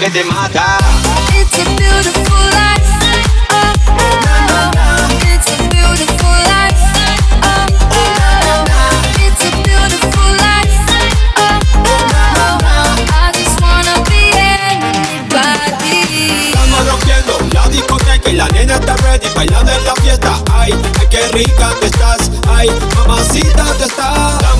que te mata. It's a beautiful life. It's a beautiful life. I just wanna be anybody. Estamos rompiendo la discoteca y la nena está ready bailando en la fiesta. Ay, ay qué rica te estás. Ay, mamacita te estás.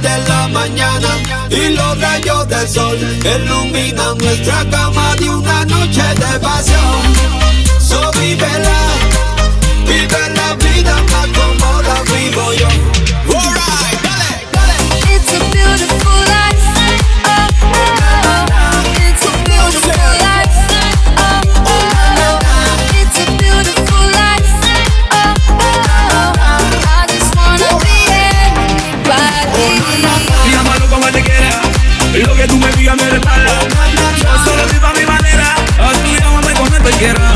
de la mañana y los rayos del sol iluminan nuestra cama de un хера